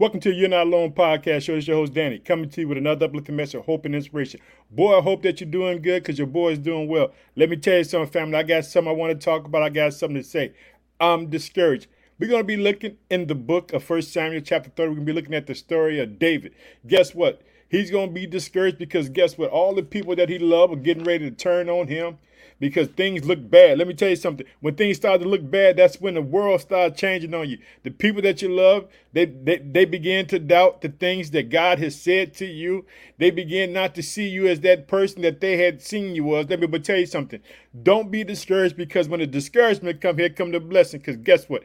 Welcome to You're Not Alone podcast show. It's your host, Danny, coming to you with another uplifting message of hope and inspiration. Boy, I hope that you're doing good because your boy is doing well. Let me tell you something, family. I got something I want to talk about. I got something to say. I'm discouraged. We're going to be looking in the book of First Samuel, chapter 30. We're going to be looking at the story of David. Guess what? He's going to be discouraged because guess what? All the people that he loved are getting ready to turn on him because things look bad. Let me tell you something. When things start to look bad, that's when the world starts changing on you. The people that you love, they, they, they begin to doubt the things that God has said to you. They begin not to see you as that person that they had seen you was. Let me but tell you something. Don't be discouraged because when the discouragement come, here come the blessing. Because guess what?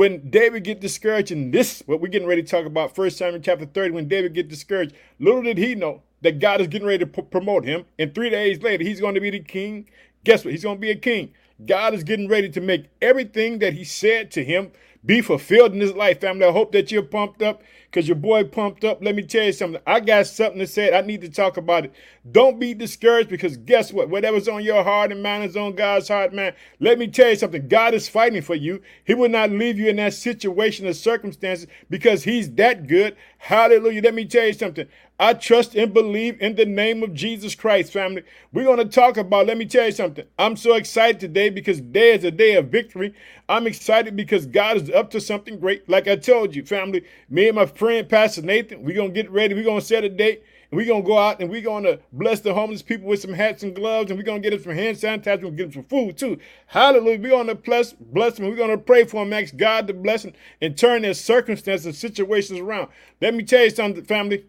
When David get discouraged in this, what we're getting ready to talk about, First Samuel chapter 30, when David get discouraged, little did he know that God is getting ready to p- promote him. And three days later, he's going to be the king. Guess what? He's going to be a king. God is getting ready to make everything that he said to him be fulfilled in this life, family. I hope that you're pumped up because your boy pumped up. Let me tell you something. I got something to say. I need to talk about it. Don't be discouraged because guess what? Whatever's on your heart and mind is on God's heart, man. Let me tell you something. God is fighting for you. He will not leave you in that situation or circumstances because he's that good. Hallelujah. Let me tell you something. I trust and believe in the name of Jesus Christ, family. We're going to talk about, let me tell you something. I'm so excited today because today is a day of victory. I'm excited because God is up to something great. Like I told you, family, me and my friend, Pastor Nathan, we're going to get ready. We're going to set a date. And we're going to go out and we're going to bless the homeless people with some hats and gloves. And we're going to get them some hand sanitizer. We're going to get them some food too. Hallelujah. We're going to bless, bless them. We're going to pray for them, ask God to bless them and turn their circumstances and situations around. Let me tell you something, family.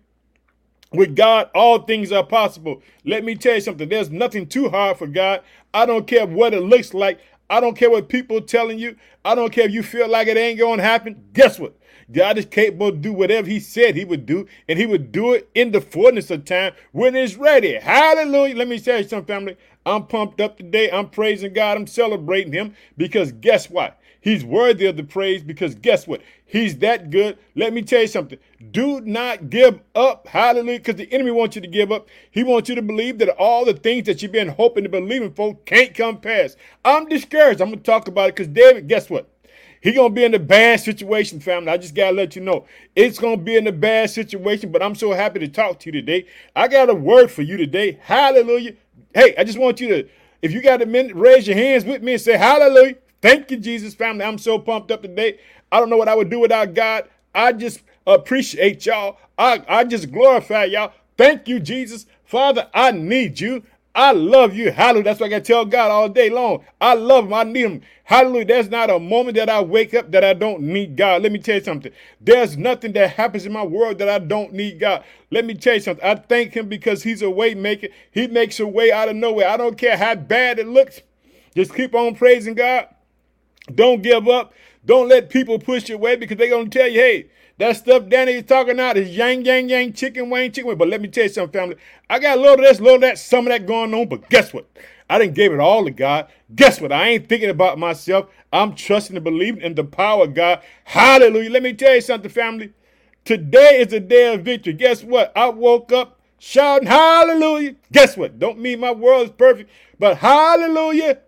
With God, all things are possible. Let me tell you something. There's nothing too hard for God. I don't care what it looks like. I don't care what people are telling you. I don't care if you feel like it ain't going to happen. Guess what? God is capable to do whatever he said he would do, and he would do it in the fullness of time when it's ready. Hallelujah. Let me tell you something, family. I'm pumped up today. I'm praising God. I'm celebrating him because guess what? He's worthy of the praise because guess what? He's that good. Let me tell you something. Do not give up. Hallelujah. Because the enemy wants you to give up. He wants you to believe that all the things that you've been hoping to believing for can't come past. I'm discouraged. I'm going to talk about it because David, guess what? He gonna be in a bad situation, family. I just gotta let you know. It's gonna be in a bad situation, but I'm so happy to talk to you today. I got a word for you today. Hallelujah. Hey, I just want you to, if you got a minute, raise your hands with me and say hallelujah. Thank you, Jesus family. I'm so pumped up today. I don't know what I would do without God. I just appreciate y'all. I, I just glorify y'all. Thank you, Jesus. Father, I need you. I love you. Hallelujah. That's what I can tell God all day long. I love him. I need him. Hallelujah. There's not a moment that I wake up that I don't need God. Let me tell you something. There's nothing that happens in my world that I don't need God. Let me tell you something. I thank him because he's a way maker. He makes a way out of nowhere. I don't care how bad it looks. Just keep on praising God. Don't give up. Don't let people push you away because they're going to tell you, hey, that stuff Danny is talking about is yang, yang, yang, chicken wing, chicken wing. But let me tell you something, family. I got a little of this, a little of that, some of that going on. But guess what? I didn't give it all to God. Guess what? I ain't thinking about myself. I'm trusting and believing in the power of God. Hallelujah. Let me tell you something, family. Today is a day of victory. Guess what? I woke up shouting hallelujah. Guess what? Don't mean my world is perfect, but hallelujah.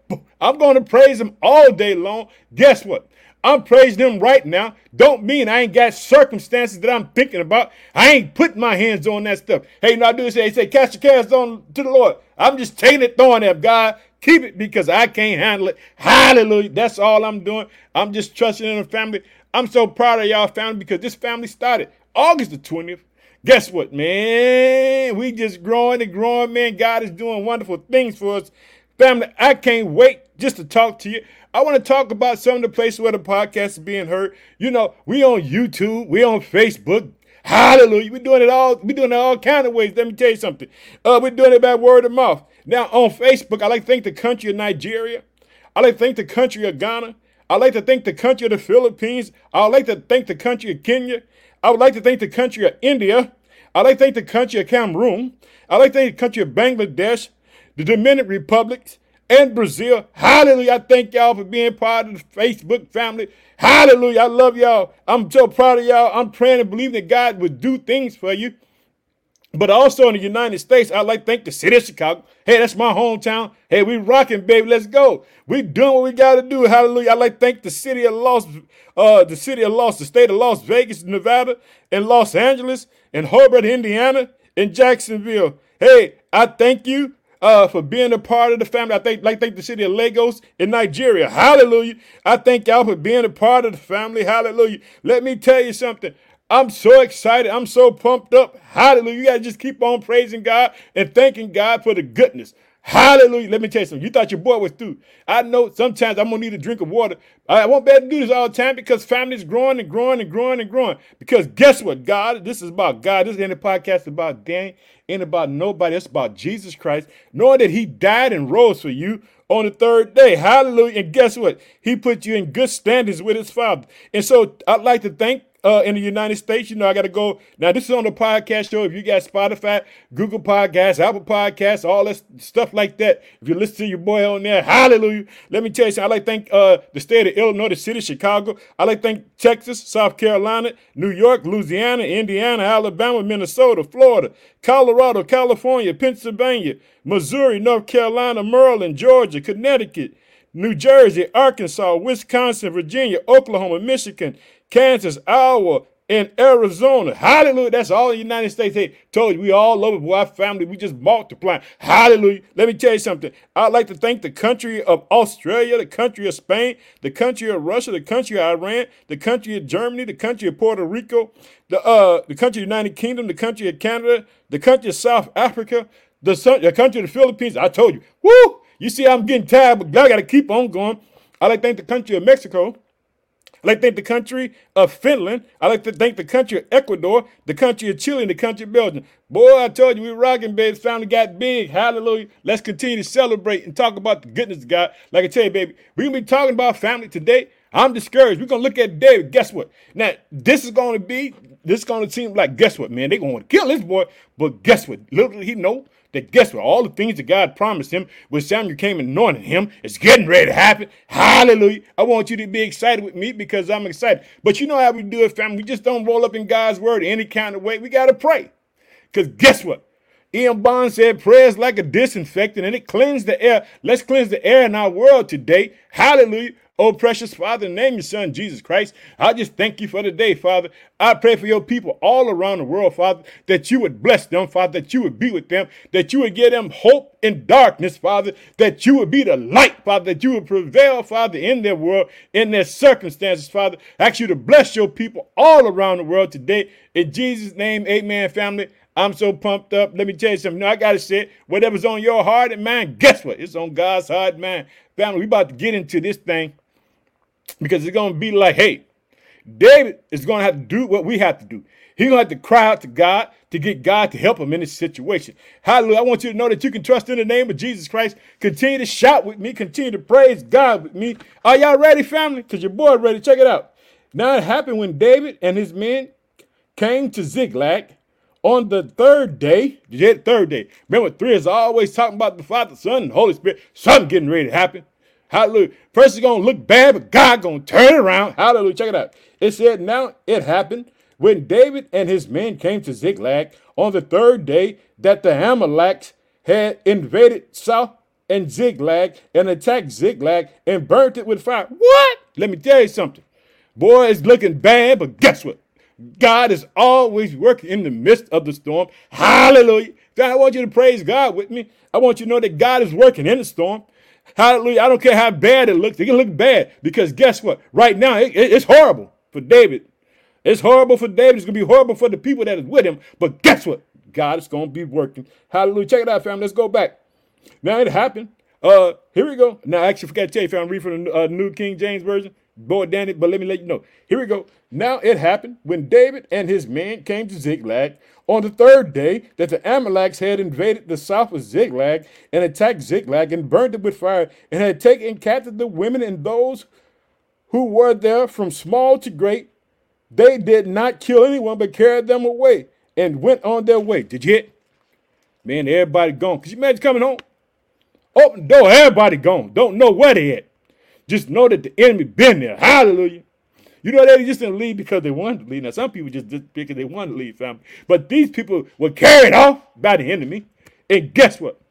I'm going to praise him all day long. Guess what? I'm praising him right now. Don't mean I ain't got circumstances that I'm thinking about. I ain't putting my hands on that stuff. Hey, you know, I do say, say, cast your cares on to the Lord. I'm just taking it, throwing it, God. Keep it because I can't handle it. Hallelujah. That's all I'm doing. I'm just trusting in the family. I'm so proud of y'all family because this family started August the 20th. Guess what, man? We just growing and growing, man. God is doing wonderful things for us. Family, I can't wait just to talk to you. I want to talk about some of the places where the podcast is being heard. You know, we on YouTube, we on Facebook. Hallelujah. We're doing it all, we're doing it all kind of ways. Let me tell you something. Uh, we're doing it by word of mouth. Now on Facebook, I like to thank the country of Nigeria. I like to thank the country of Ghana. I like to thank the country of the Philippines. I like to thank the country of Kenya. I would like to thank the country of India. I'd like to thank the country of Cameroon. I'd like to thank the country of Bangladesh, the Dominican Republic, and Brazil. Hallelujah. I thank y'all for being part of the Facebook family. Hallelujah. I love y'all. I'm so proud of y'all. I'm praying and believing that God would do things for you. But also in the United States, I'd like thank the city of Chicago. Hey, that's my hometown. Hey, we rocking, baby. Let's go. We doing what we got to do. Hallelujah. I'd like thank the city of Los, uh, the city of Los, the state of Las Vegas, Nevada, and Los Angeles, and Hobart, Indiana, and Jacksonville. Hey, I thank you uh, for being a part of the family. I thank, like, thank the city of Lagos in Nigeria. Hallelujah. I thank y'all for being a part of the family. Hallelujah. Let me tell you something. I'm so excited. I'm so pumped up. Hallelujah. You got to just keep on praising God and thanking God for the goodness. Hallelujah. Let me tell you something. You thought your boy was through. I know sometimes I'm going to need a drink of water. I won't be able to do this all the time because family is growing and growing and growing and growing. Because guess what? God, this is about God. This ain't a podcast about Dan, ain't about nobody. It's about Jesus Christ, knowing that he died and rose for you on the third day. Hallelujah. And guess what? He put you in good standings with his Father. And so I'd like to thank uh, in the United States, you know, I got to go. Now, this is on the podcast show. If you got Spotify, Google Podcasts, Apple Podcasts, all that stuff like that, if you listen to your boy on there, hallelujah. Let me tell you something. I like thank uh, the state of Illinois, the city of Chicago. I like to thank Texas, South Carolina, New York, Louisiana, Indiana, Alabama, Minnesota, Florida, Colorado, California, Pennsylvania, Missouri, North Carolina, Maryland, Georgia, Connecticut, New Jersey, Arkansas, Wisconsin, Virginia, Oklahoma, Michigan, Kansas, Iowa, and Arizona. Hallelujah. That's all the United States. Hey, told you we all over, boy. Our family, we just multiplying. Hallelujah. Let me tell you something. I'd like to thank the country of Australia, the country of Spain, the country of Russia, the country of Iran, the country of Germany, the country of Puerto Rico, the uh, the country of United Kingdom, the country of Canada, the country of South Africa, the, the country of the Philippines. I told you. Woo! You see, I'm getting tired, but I got to keep on going. I'd like to thank the country of Mexico. I like to thank the country of Finland. I like to thank the country of Ecuador, the country of Chile, and the country of Belgium. Boy, I told you we rocking, baby. Family got big. Hallelujah. Let's continue to celebrate and talk about the goodness of God. Like I tell you, baby, we're going to be talking about family today. I'm discouraged. We're going to look at David. Guess what? Now, this is going to be, this is going to seem like, guess what, man? They're going to kill this boy. But guess what? Little he know that guess what? All the things that God promised him when Samuel came and anointed him is getting ready to happen. Hallelujah. I want you to be excited with me because I'm excited. But you know how we do it, family. We just don't roll up in God's word any kind of way. We got to pray. Because guess what? Ian Bond said prayer is like a disinfectant and it cleans the air. Let's cleanse the air in our world today. Hallelujah. Oh, precious Father, name your Son, Jesus Christ. I just thank you for the day, Father. I pray for your people all around the world, Father, that you would bless them, Father, that you would be with them, that you would give them hope in darkness, Father, that you would be the light, Father, that you would prevail, Father, in their world, in their circumstances, Father. I ask you to bless your people all around the world today. In Jesus' name, amen, family. I'm so pumped up. Let me tell you something. I gotta say, whatever's on your heart and mind, guess what? It's on God's heart mind. Family, we about to get into this thing because it's going to be like, hey, David is going to have to do what we have to do. He's going to have to cry out to God to get God to help him in this situation. Hallelujah. I want you to know that you can trust in the name of Jesus Christ. Continue to shout with me. Continue to praise God with me. Are y'all ready, family? Because your boy ready. Check it out. Now it happened when David and his men came to Ziklag on the third day. The third day. Remember, three is always talking about the Father, Son, and Holy Spirit. Something getting ready to happen. Hallelujah. First it's going to look bad, but God going to turn it around. Hallelujah. Check it out. It said, now it happened when David and his men came to Ziklag on the third day that the Amalekites had invaded South and Ziklag and attacked Ziklag and burnt it with fire. What? Let me tell you something. Boy, it's looking bad, but guess what? God is always working in the midst of the storm. Hallelujah. God, I want you to praise God with me. I want you to know that God is working in the storm. Hallelujah. I don't care how bad it looks. It can look bad because guess what? Right now, it, it, it's horrible for David. It's horrible for David. It's going to be horrible for the people that is with him. But guess what? God is going to be working. Hallelujah. Check it out, fam. Let's go back. Now it happened. Uh, here we go. Now, I actually forgot to tell you, if I'm reading from the uh, New King James Version. Boy, Danny, but let me let you know. Here we go. Now it happened when David and his men came to Ziklag on the third day that the Amalekites had invaded the south of Ziklag and attacked Ziklag and burned it with fire and had taken captive the women and those who were there from small to great. They did not kill anyone but carried them away and went on their way. Did you hit? Man, everybody gone. Could you imagine coming home? Open door, everybody gone. Don't know where they at. Just know that the enemy been there. Hallelujah. You know, they just didn't leave because they wanted to leave. Now, some people just did because they wanted to leave, family. But these people were carried off by the enemy. And guess what?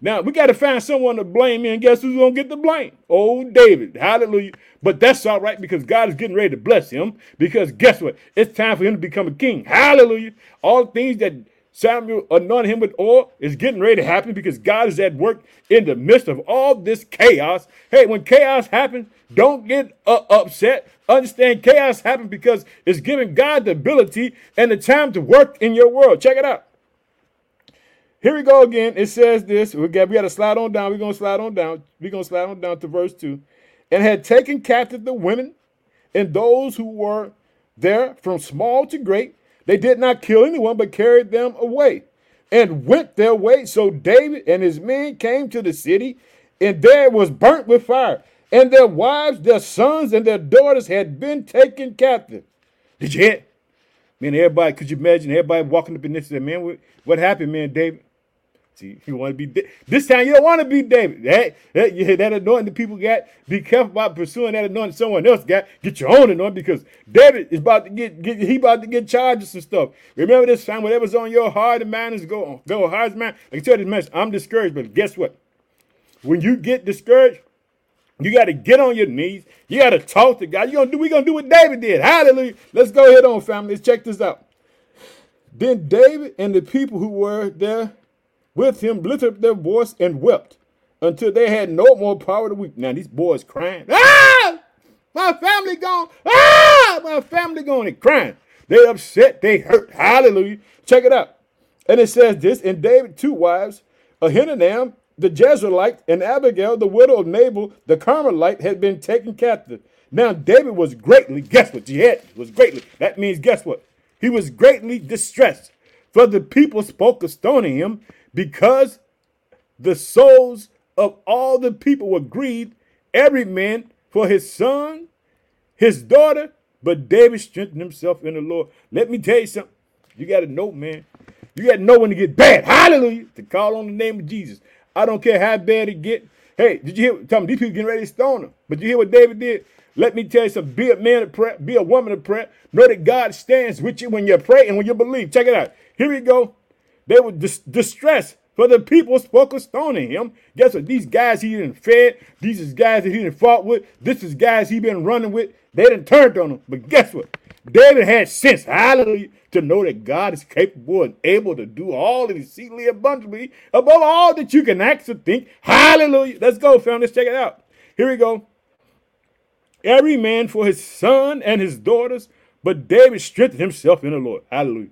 Now we got to find someone to blame, me. and guess who's gonna get the blame? Oh, David, hallelujah. But that's all right because God is getting ready to bless him. Because guess what? It's time for him to become a king. Hallelujah. All things that Samuel anointed him with oil is getting ready to happen because God is at work in the midst of all this chaos. Hey, when chaos happens, don't get uh, upset. Understand chaos happens because it's giving God the ability and the time to work in your world. Check it out. Here we go again. It says this. We got we got to slide on down. We're gonna slide on down. We're gonna slide on down to verse 2. And had taken captive the women and those who were there from small to great. They did not kill anyone, but carried them away and went their way. So David and his men came to the city, and there was burnt with fire. And their wives, their sons, and their daughters had been taken captive. Did you hear? Man, everybody, could you imagine everybody walking up in this? Man, what, what happened, man, David? See, you want to be this time. You don't want to be David. That that, that anointing the people got. Be careful about pursuing that anointing someone else got. Get your own anointing because David is about to get, get he about to get charges and stuff. Remember this time, whatever's on your heart and mind is go go hard man. Like I tell this message, I'm discouraged, but guess what? When you get discouraged, you got to get on your knees. You got to talk to God. You gonna do? We gonna do what David did. Hallelujah. Let's go ahead on, family. Let's check this out. Then David and the people who were there with him lifted their voice and wept until they had no more power to weep. Now these boys crying, ah, my family gone, ah, my family gone, and crying. They upset, they hurt. Hallelujah. Check it out. And it says this, and David two wives, Ahinoam, the Jezreelite, and Abigail, the widow of Nabal, the Carmelite, had been taken captive. Now David was greatly, guess what? Jihad was greatly. That means, guess what? He was greatly distressed. For the people spoke of stoning him, because the souls of all the people were grieved, every man for his son, his daughter, but David strengthened himself in the Lord. Let me tell you something. You got to know, man. You got to know when to get bad. Hallelujah. To call on the name of Jesus. I don't care how bad it get. Hey, did you hear? Tell me, these people getting ready to stone him. But you hear what David did? Let me tell you something. Be a man of prayer. Be a woman of prayer. Know that God stands with you when you pray and when you believe. Check it out. Here we go. They were dis- distressed, for the people spoke of stoning him. Guess what? These guys he didn't fed, these is guys that he didn't fought with, this is guys he been running with. They didn't turn on him. But guess what? David had sense, hallelujah, to know that God is capable and able to do all of exceedingly abundantly above all that you can ask or think. Hallelujah. Let's go, fam. Let's check it out. Here we go. Every man for his son and his daughters, but David strengthened himself in the Lord. Hallelujah.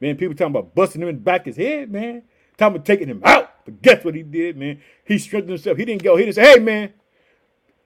Man, people talking about busting him in the back of his head, man. Talking about taking him out. But guess what he did, man? He strengthened himself. He didn't go. He didn't say, hey, man,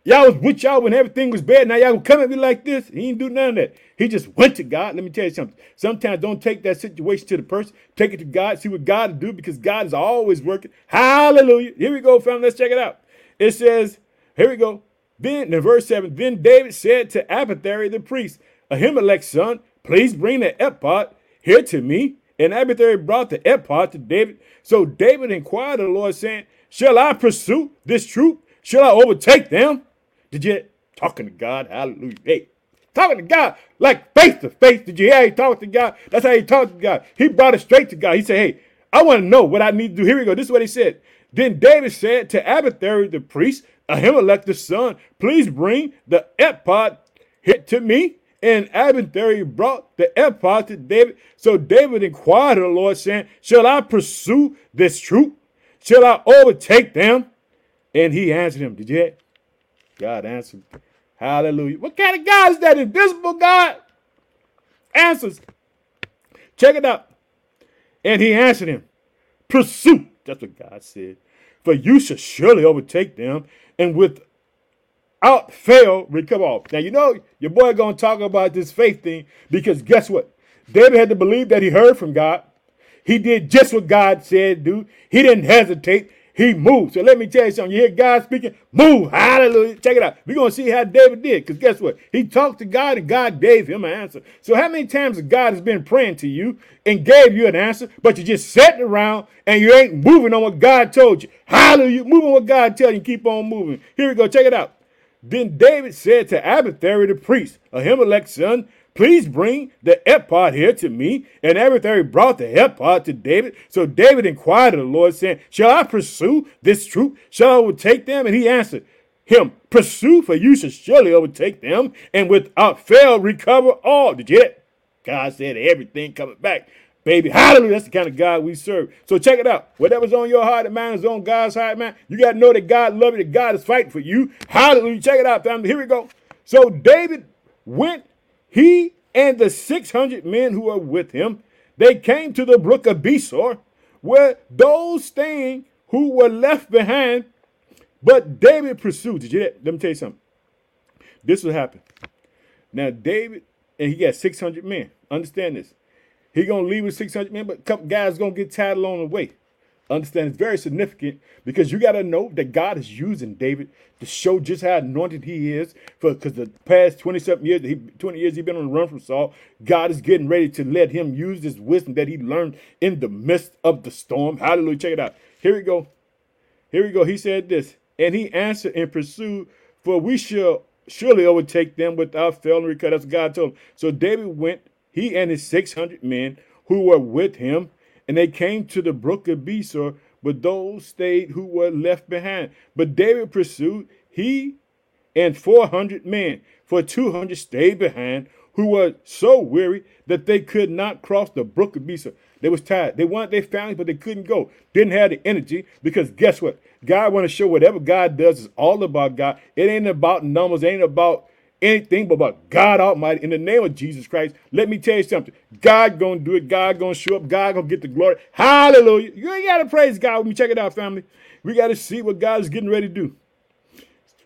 y'all was with y'all when everything was bad. Now y'all come at me like this. He didn't do none of that. He just went to God. Let me tell you something. Sometimes don't take that situation to the person. Take it to God. See what God will do because God is always working. Hallelujah. Here we go, family. Let's check it out. It says, here we go. Then in verse 7, then David said to Abiathar the priest, Ahimelech's son, please bring the ephod here to me. And Abiathar brought the ephod to David. So David inquired of the Lord, saying, Shall I pursue this troop? Shall I overtake them? Did you talking to God? Hallelujah. Hey, talking to God like face to face. Did you hear he talked to God? That's how he talked to God. He brought it straight to God. He said, Hey, I want to know what I need to do. Here we go. This is what he said. Then David said to Abiathar the priest, Ahimelech the son, please bring the ephod here to me. And Abiathar brought the ephod to David. So David inquired of the Lord, saying, Shall I pursue this troop? Shall I overtake them? And he answered him, Did you? God answered, Hallelujah. What kind of God is that? Invisible God? Answers. Check it out. And he answered him, Pursue. That's what God said. For you shall surely overtake them, and without fail recover all. Now you know your boy gonna talk about this faith thing because guess what? David had to believe that he heard from God. He did just what God said do. He didn't hesitate. He moved. So let me tell you something. You hear God speaking, move. Hallelujah. Check it out. We're going to see how David did. Because guess what? He talked to God and God gave him an answer. So how many times God has been praying to you and gave you an answer, but you're just sitting around and you ain't moving on what God told you? Hallelujah. Moving what God tells you. Keep on moving. Here we go. Check it out. Then David said to Abiathar the priest, Ahimelech's son, Please bring the ephod here to me. And Abiathar brought the ephod to David. So David inquired of the Lord, saying, Shall I pursue this troop? Shall I overtake them? And he answered him, Pursue, for you shall surely overtake them, and without fail recover all. Did you hear that? God said everything coming back. Baby, hallelujah. That's the kind of God we serve. So check it out. Whatever's on your heart and mind is on God's heart, man. You got to know that God loves you, that God is fighting for you. Hallelujah. Check it out, family. Here we go. So David went, he and the 600 men who were with him, they came to the brook of Besor, where those staying who were left behind, but David pursued. Did you? Let me tell you something. This will happen. Now, David, and he got 600 men. Understand this. He gonna leave with 600 men, but a couple guys gonna get tired along the way. Understand it's very significant because you got to know that God is using David to show just how anointed he is. For because the past 27 years, he, 20 years he's been on the run from Saul, God is getting ready to let him use this wisdom that he learned in the midst of the storm. Hallelujah. Check it out. Here we go. Here we go. He said this, and he answered and pursued, for we shall surely overtake them without failing because that's God told him. So David went, he and his 600 men who were with him, and they came to the brook of Besor, but those stayed who were left behind. But David pursued, he and 400 men, for 200 stayed behind, who were so weary that they could not cross the brook of Besor. They was tired. They wanted their families, but they couldn't go. Didn't have the energy because guess what? God want to show whatever God does is all about God. It ain't about numbers. It ain't about anything but about God Almighty in the name of Jesus Christ. Let me tell you something. God gonna do it. God gonna show up. God gonna get the glory. Hallelujah. You ain't gotta praise God. Let me check it out, family. We gotta see what God is getting ready to do.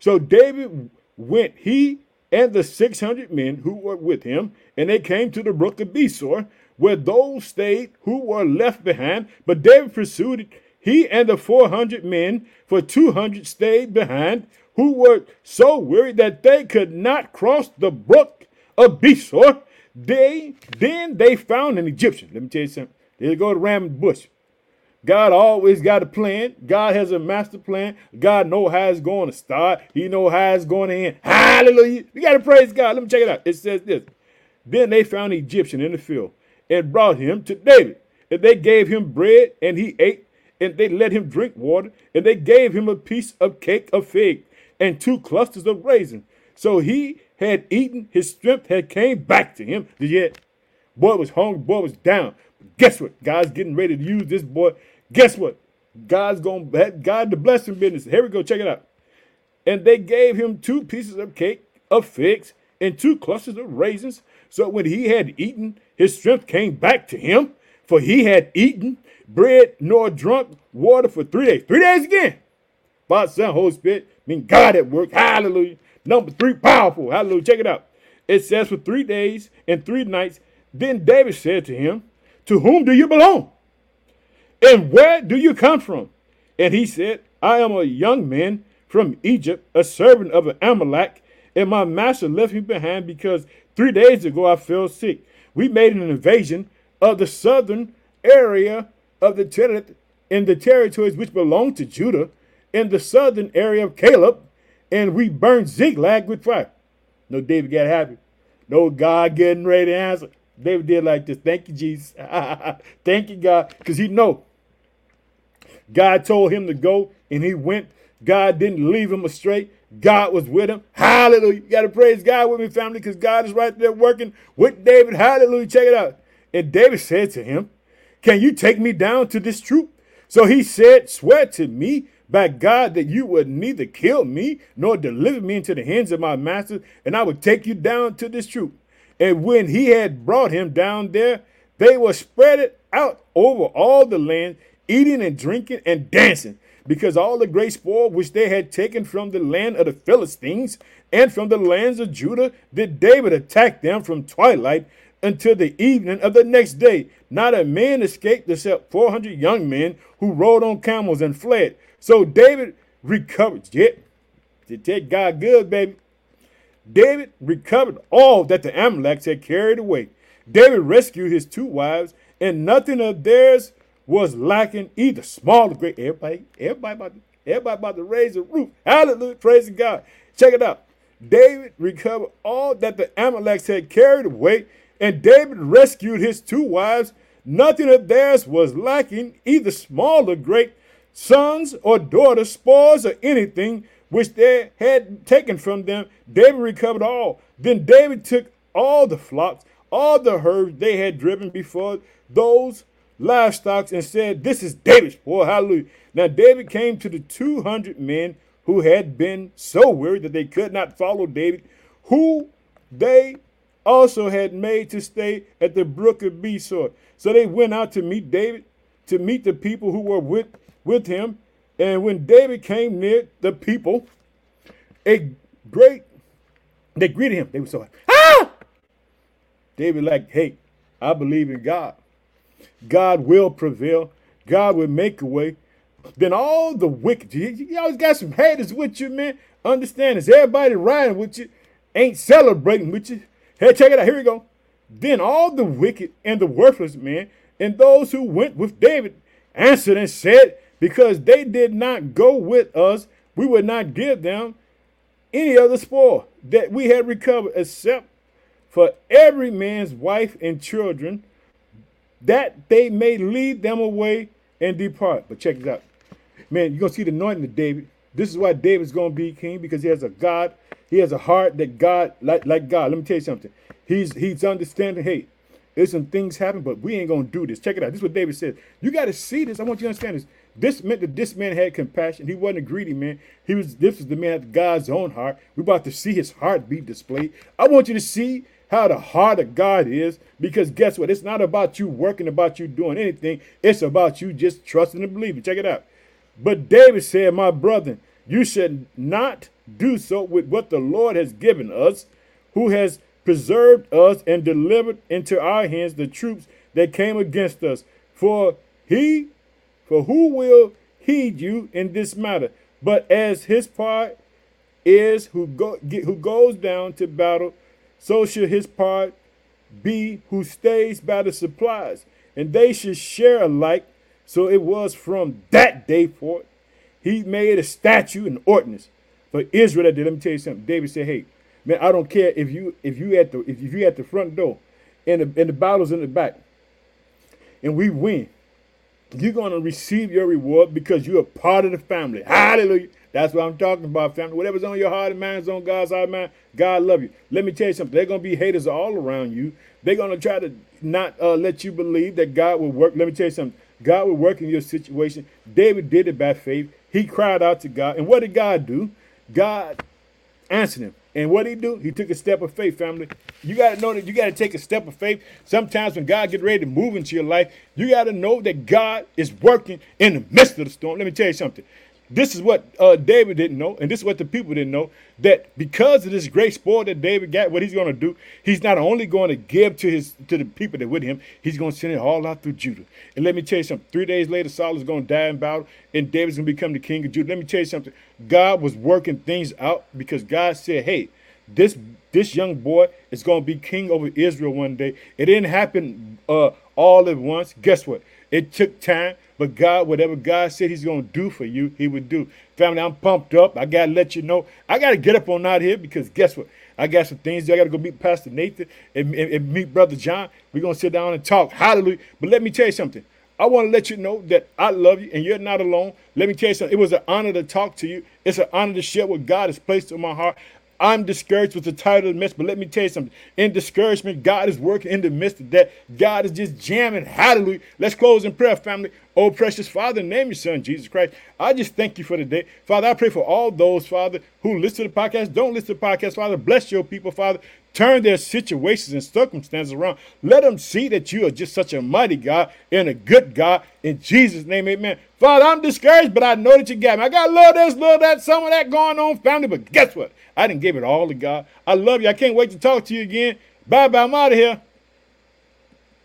So David went, he and the 600 men who were with him, and they came to the brook of Besor, where those stayed who were left behind. But David pursued it, he and the 400 men, for 200 stayed behind, who were so weary that they could not cross the brook of Besor. They then they found an Egyptian. Let me tell you something. They go to ram bush. God always got a plan. God has a master plan. God know how it's going to start. He know how it's going to end. Hallelujah. You got to praise God. Let me check it out. It says this. Then they found an Egyptian in the field and brought him to David. And they gave him bread and he ate. And they let him drink water. And they gave him a piece of cake of fig and two clusters of raisins. So he had eaten, his strength had came back to him. Yet, boy was hungry, boy was down. Guess what? God's getting ready to use this boy. Guess what? God's going to God the blessing business. Here we go. Check it out. And they gave him two pieces of cake of figs and two clusters of raisins. So when he had eaten, his strength came back to him, for he had eaten bread nor drunk water for three days. Three days again. Father, Son, Holy Spirit mean God at work. Hallelujah. Number three, powerful. Hallelujah. Check it out. It says for three days and three nights. Then David said to him, To whom do you belong? And where do you come from? And he said, I am a young man from Egypt, a servant of an Amalek, and my master left me behind because three days ago I fell sick. We made an invasion of the southern area of the ter- in the territories which belong to Judah, in the southern area of Caleb, and we burned Ziklag with fire. No, David got happy. No, God getting ready to answer. David did like this. Thank you, Jesus. Thank you, God. Because he know. God told him to go, and he went. God didn't leave him astray. God was with him. Hallelujah. You got to praise God with me, family, because God is right there working with David. Hallelujah. Check it out. And David said to him, Can you take me down to this troop? So he said, Swear to me by God that you would neither kill me nor deliver me into the hands of my master, and I would take you down to this troop. And when he had brought him down there, they were spread out over all the land, eating and drinking and dancing, because all the great spoil which they had taken from the land of the Philistines and from the lands of Judah did David attack them from twilight until the evening of the next day. Not a man escaped except 400 young men who rode on camels and fled. So David recovered. Yeah, to take God good, baby. David recovered all that the Amalekites had carried away. David rescued his two wives, and nothing of theirs was lacking, either small or great. Everybody, everybody about to, everybody about to raise a roof. Hallelujah, praise God. Check it out. David recovered all that the Amalekites had carried away, and David rescued his two wives. Nothing of theirs was lacking, either small or great, sons or daughters, spoils or anything which they had taken from them. David recovered all. Then David took all the flocks, all the herds they had driven before those livestock and said, This is David's spoil. Hallelujah. Now David came to the 200 men who had been so weary that they could not follow David, who they also had made to stay at the brook of Besor. So they went out to meet David, to meet the people who were with, with him. And when David came near the people, a great, they greeted him. They were so, ah! David like, hey, I believe in God. God will prevail. God will make a way. Then all the wicked, you, always got some haters with you, man. Understand this. Everybody riding with you ain't celebrating with you. Hey, check it out. Here we go. Then all the wicked and the worthless men and those who went with David answered and said, Because they did not go with us, we would not give them any other spoil that we had recovered, except for every man's wife and children, that they may lead them away and depart. But check it out. Man, you're going to see the anointing of David. This is why David's going to be king because he has a God. He has a heart that God, like, like God. Let me tell you something. He's he's understanding, hey, there's some things happen, but we ain't to do this. Check it out. This is what David says. You got to see this. I want you to understand this. This meant that this man had compassion. He wasn't a greedy man. He was. This was the man after God's own heart. We're about to see his heart be displayed. I want you to see how the heart of God is because guess what? It's not about you working, about you doing anything. It's about you just trusting and believing. Check it out. But David said, My brother, you should not do so with what the Lord has given us, who has preserved us and delivered into our hands the troops that came against us. For he, for who will heed you in this matter? But as his part is who go who goes down to battle, so should his part be who stays by the supplies, and they should share alike so it was from that day forth, he made a statute and ordinance for Israel day. Let me tell you something. David said, Hey, man, I don't care if you if you at the if you at the front door and the and the battle's in the back, and we win, you're gonna receive your reward because you're a part of the family. Hallelujah. That's what I'm talking about, family. Whatever's on your heart and mind is on God's heart mind. God love you. Let me tell you something. They're gonna be haters all around you. They're gonna try to not uh, let you believe that God will work. Let me tell you something. God will work in your situation. David did it by faith. He cried out to God. And what did God do? God answered him. And what did he do? He took a step of faith, family. You got to know that you got to take a step of faith. Sometimes when God get ready to move into your life, you got to know that God is working in the midst of the storm. Let me tell you something. This is what uh, David didn't know, and this is what the people didn't know that because of this great spoil that David got, what he's going to do, he's not only going to give to his to the people that with him, he's going to send it all out through Judah. And let me tell you something. Three days later, Saul is going to die in battle, and David's going to become the king of Judah. Let me tell you something. God was working things out because God said, "Hey, this this young boy is going to be king over Israel one day." It didn't happen uh, all at once. Guess what? It took time. But God, whatever God said He's going to do for you, He would do. Family, I'm pumped up. I got to let you know. I got to get up on out here because guess what? I got some things. I got to go meet Pastor Nathan and, and, and meet Brother John. We're going to sit down and talk. Hallelujah. But let me tell you something. I want to let you know that I love you and you're not alone. Let me tell you something. It was an honor to talk to you. It's an honor to share what God has placed in my heart. I'm discouraged with the title of the message, but let me tell you something. In discouragement, God is working in the midst of that. God is just jamming. Hallelujah. Let's close in prayer, family. Oh, precious Father, name your son, Jesus Christ. I just thank you for the day. Father, I pray for all those, Father, who listen to the podcast, don't listen to the podcast. Father, bless your people, Father. Turn their situations and circumstances around. Let them see that you are just such a mighty God and a good God. In Jesus' name, amen. Father, I'm discouraged, but I know that you got me. I got a little this, little that, some of that going on, family. But guess what? I didn't give it all to God. I love you. I can't wait to talk to you again. Bye bye. I'm out of here.